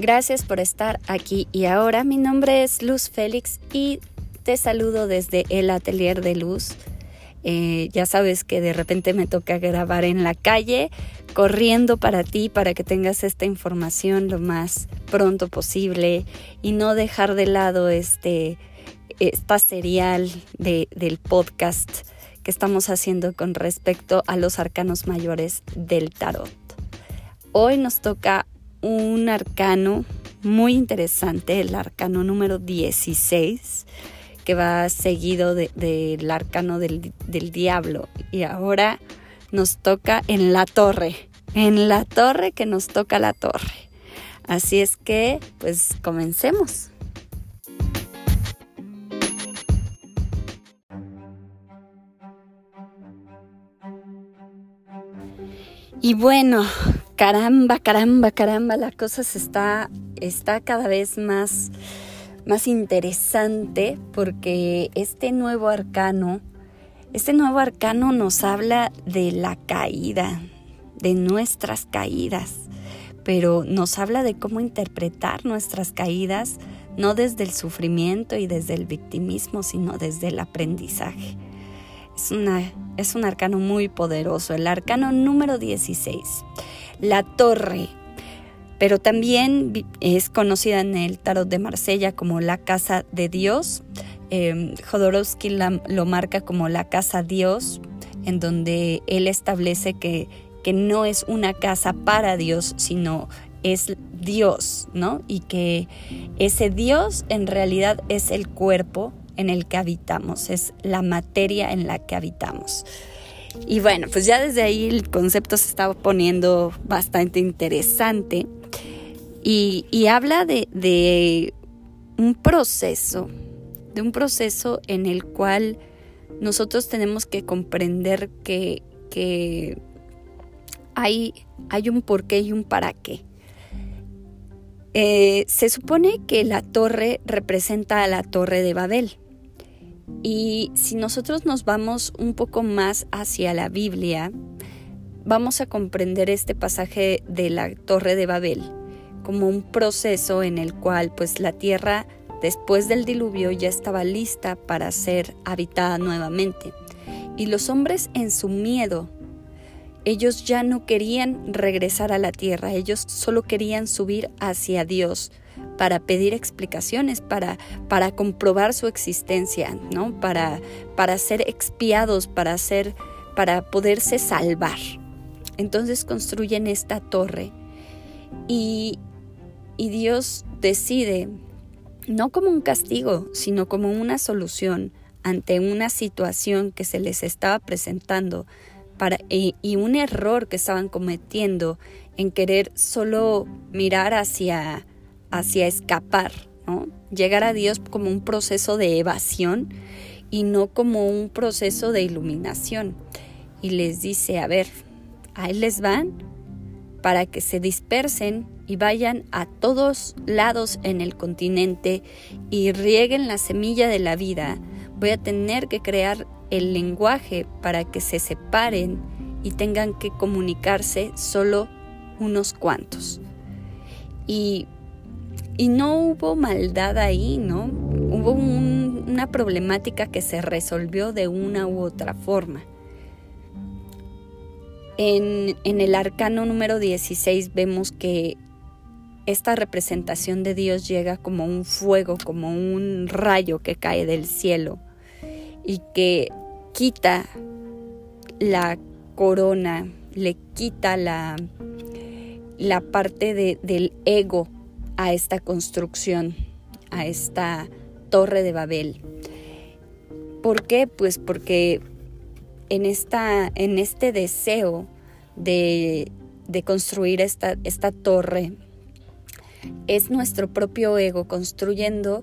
Gracias por estar aquí y ahora. Mi nombre es Luz Félix y te saludo desde el Atelier de Luz. Eh, ya sabes que de repente me toca grabar en la calle, corriendo para ti, para que tengas esta información lo más pronto posible y no dejar de lado este, esta serial de, del podcast que estamos haciendo con respecto a los arcanos mayores del tarot. Hoy nos toca un arcano muy interesante, el arcano número 16, que va seguido del arcano del, del diablo. Y ahora nos toca en la torre, en la torre que nos toca la torre. Así es que, pues comencemos. Y bueno, caramba, caramba, caramba, la cosa está, está cada vez más, más interesante porque este nuevo arcano, este nuevo arcano nos habla de la caída, de nuestras caídas, pero nos habla de cómo interpretar nuestras caídas, no desde el sufrimiento y desde el victimismo, sino desde el aprendizaje. Es, una, es un arcano muy poderoso, el arcano número 16, la torre, pero también es conocida en el tarot de Marsella como la casa de Dios. Eh, Jodorowsky lo marca como la casa Dios, en donde él establece que, que no es una casa para Dios, sino es Dios, ¿no? Y que ese Dios en realidad es el cuerpo en el que habitamos, es la materia en la que habitamos. Y bueno, pues ya desde ahí el concepto se estaba poniendo bastante interesante y, habla de, un proceso, de un proceso en el cual nosotros tenemos que comprender que, hay, un porqué y un para qué. Eh, se supone que la torre representa a la torre de Babel. Y si nosotros nos vamos un poco más hacia la Biblia, vamos a comprender este pasaje de la Torre de Babel como un proceso en el cual pues la tierra después del diluvio ya estaba lista para ser habitada nuevamente. Y los hombres en su miedo, ellos ya no querían regresar a la tierra, ellos solo querían subir hacia Dios para pedir explicaciones, para, para comprobar su existencia, ¿no? Para, para ser expiados, para, para poderse salvar. Entonces construyen esta torre y, y Dios decide, no como un castigo, sino como una solución ante una situación que se les estaba presentando para, y, y, un error que estaban cometiendo en querer solo mirar hacia, hacia escapar, ¿no? Llegar a Dios como un proceso de evasión y no como un proceso de iluminación. Y les dice, a ver, ahí les van para que se dispersen y vayan a todos lados en el continente y rieguen la semilla de la vida. Voy a tener que crear el lenguaje para que se separen y tengan que comunicarse solo unos cuantos. Y y no hubo maldad ahí, ¿no? Hubo una problemática que se resolvió de una u otra forma. En, en el arcano número 16 vemos que esta representación de Dios llega como un fuego, como un rayo que cae del cielo y que quita la corona, le quita la, la parte de, del ego a esta construcción, a esta torre de Babel. ¿Por qué? Pues porque en, esta, en este deseo de, construir esta, esta torre, es nuestro propio ego construyendo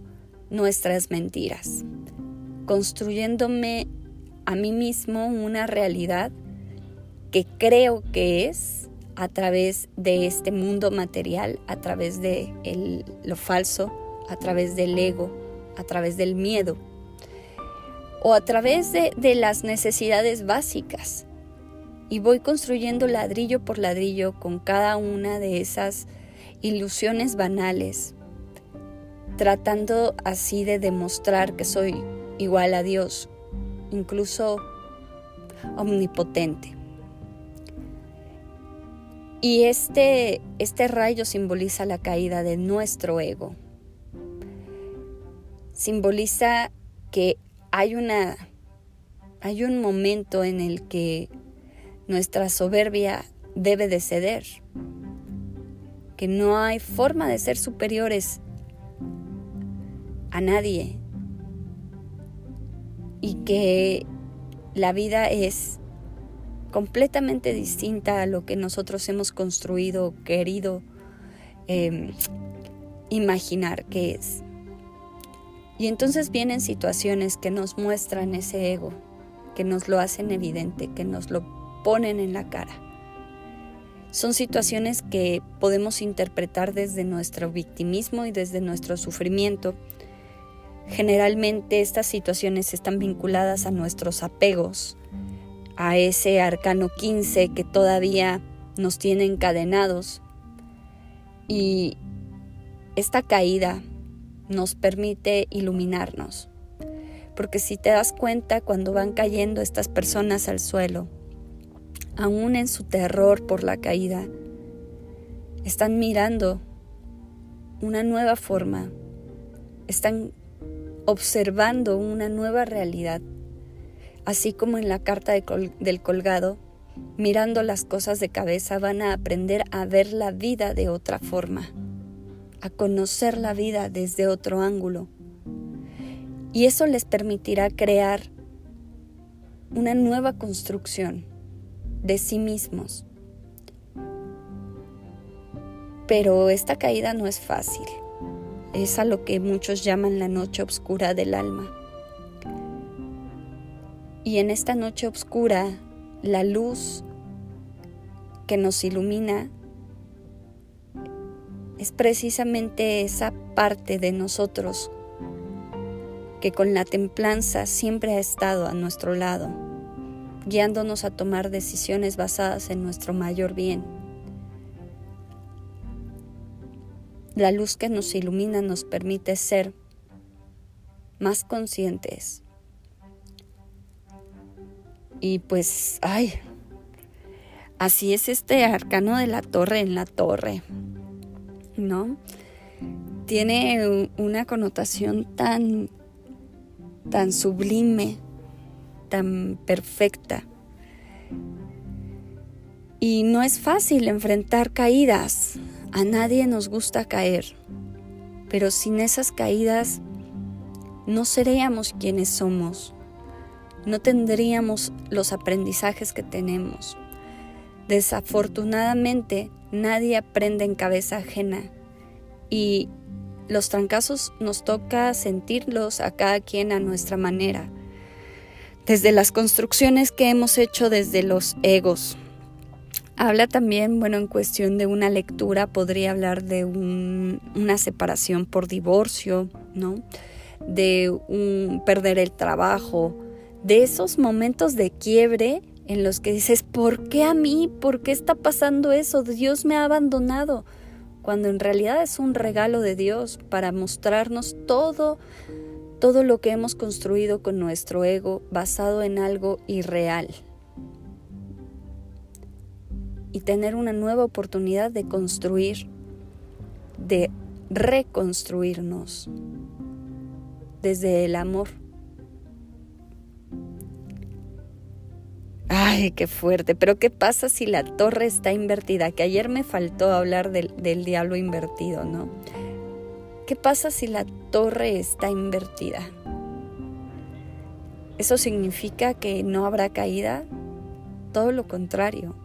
nuestras mentiras, construyéndome a mí mismo una realidad que creo que es a través de este mundo material, a través de lo falso, a través del ego, a través del miedo o a través de, las necesidades básicas. Y voy construyendo ladrillo por ladrillo con cada una de esas ilusiones banales, tratando así de demostrar que soy igual a Dios, incluso omnipotente. Y este, este rayo simboliza la caída de nuestro ego. Simboliza que hay una hay un momento en el que nuestra soberbia debe de ceder, que no hay forma de ser superiores a nadie y que la vida es completamente distinta a lo que nosotros hemos construido, querido em, imaginar que es. Y entonces vienen situaciones que nos muestran ese ego, que nos lo hacen evidente, que nos lo ponen en la cara. Son situaciones que podemos interpretar desde nuestro victimismo y desde nuestro sufrimiento. Generalmente estas situaciones están vinculadas a nuestros apegos, a ese arcano 15 que todavía nos tiene encadenados. Y esta caída nos permite iluminarnos. Porque si te das cuenta cuando van cayendo estas personas al suelo, aún en su terror por la caída, están mirando una nueva forma, están observando una nueva realidad así como en la carta del colgado, mirando las cosas de cabeza van a aprender a ver la vida de otra forma, a conocer la vida desde otro ángulo. Y eso les permitirá crear una nueva construcción de sí mismos. Pero esta caída no es fácil. Es a lo que muchos llaman la noche oscura del alma. Y en esta noche oscura, la luz que nos ilumina es precisamente esa parte de nosotros que con la templanza siempre ha estado a nuestro lado, guiándonos a tomar decisiones basadas en nuestro mayor bien. La luz que nos ilumina nos permite ser más conscientes, y pues, ay, así es este arcano de la torre en la torre, ¿no? Tiene una connotación tan, tan sublime, tan perfecta. Y no es fácil enfrentar caídas. A nadie nos gusta caer. Pero sin esas caídas no seríamos quienes somos no tendríamos los aprendizajes que tenemos. Desafortunadamente, nadie aprende en cabeza ajena y los trancazos nos toca sentirlos a cada quien a nuestra manera. Desde las construcciones que hemos hecho desde los egos. Habla también, bueno, en cuestión de una lectura, podría hablar de una separación por divorcio, ¿no? De un perder el trabajo, de esos momentos de quiebre en los que dices, ¿por qué a mí? ¿Por qué está pasando eso? Dios me ha abandonado. Cuando en realidad es un regalo de Dios para mostrarnos todo, todo lo que hemos construido con nuestro ego basado en algo irreal. Y tener una nueva oportunidad de construir, de reconstruirnos desde el amor. Ay, qué fuerte. Pero ¿qué pasa si la torre está invertida? Que ayer me faltó hablar del, del, diablo invertido, ¿no? ¿Qué pasa si la torre está invertida? ¿Eso significa que no habrá caída? Todo lo contrario.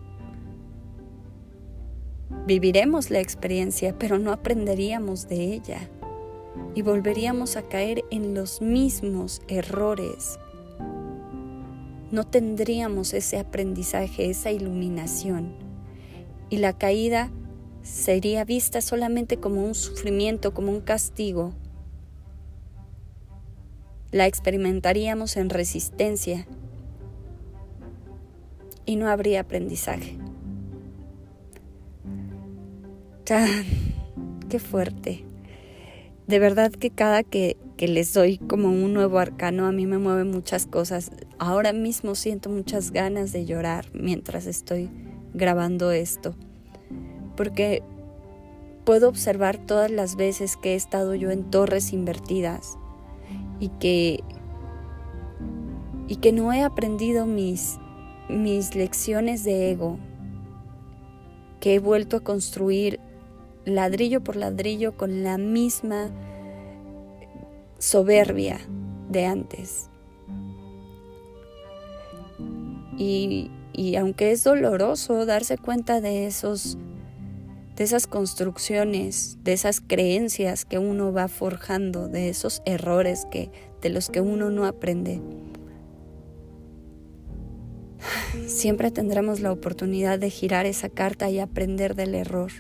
Viviremos la experiencia, pero no aprenderíamos de ella y volveríamos a caer en los mismos errores no tendríamos ese aprendizaje, esa iluminación. Y la caída sería vista solamente como un sufrimiento, como un castigo. La experimentaríamos en resistencia y no habría aprendizaje. qué fuerte. De verdad que cada que, que les doy como un nuevo arcano a mí me mueve muchas cosas. Ahora mismo siento muchas ganas de llorar mientras estoy grabando esto. Porque puedo observar todas las veces que he estado yo en torres invertidas y que y que no he aprendido mis mis lecciones de ego que he vuelto a construir ladrillo por ladrillo con la misma soberbia de antes. Y, y aunque es doloroso darse cuenta de esos de esas construcciones, de esas creencias que uno va forjando, de esos errores que de los que uno no aprende. Siempre tendremos la oportunidad de girar esa carta y aprender del error.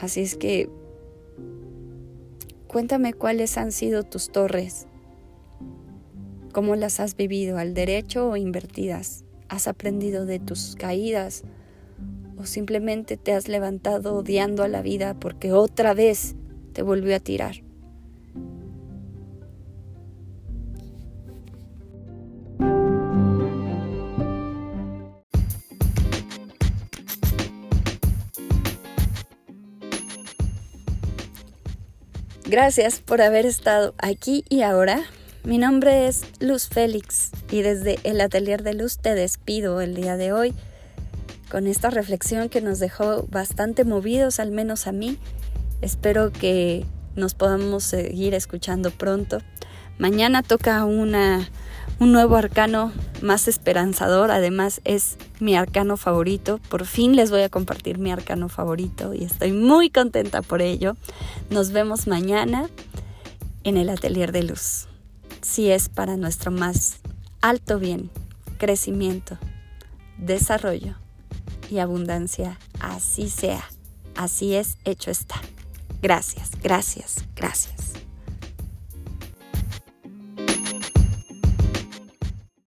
Así es que cuéntame cuáles han sido tus torres, cómo las has vivido, al derecho o invertidas. ¿Has aprendido de tus caídas? ¿O simplemente te has levantado odiando a la vida porque otra vez te volvió a tirar? Gracias por haber estado aquí y ahora. Mi nombre es Luz Félix y desde el Atelier de Luz te despido el día de hoy con esta reflexión que nos dejó bastante movidos, al menos a mí. Espero que nos podamos seguir escuchando pronto. Mañana toca un nuevo arcano más esperanzador, además es mi arcano favorito. Por fin les voy a compartir mi arcano favorito y estoy muy contenta por ello. Nos vemos mañana en el Atelier de Luz. Si es para nuestro más alto bien, crecimiento, desarrollo y abundancia, así sea. Así es, hecho está. Gracias, gracias, gracias.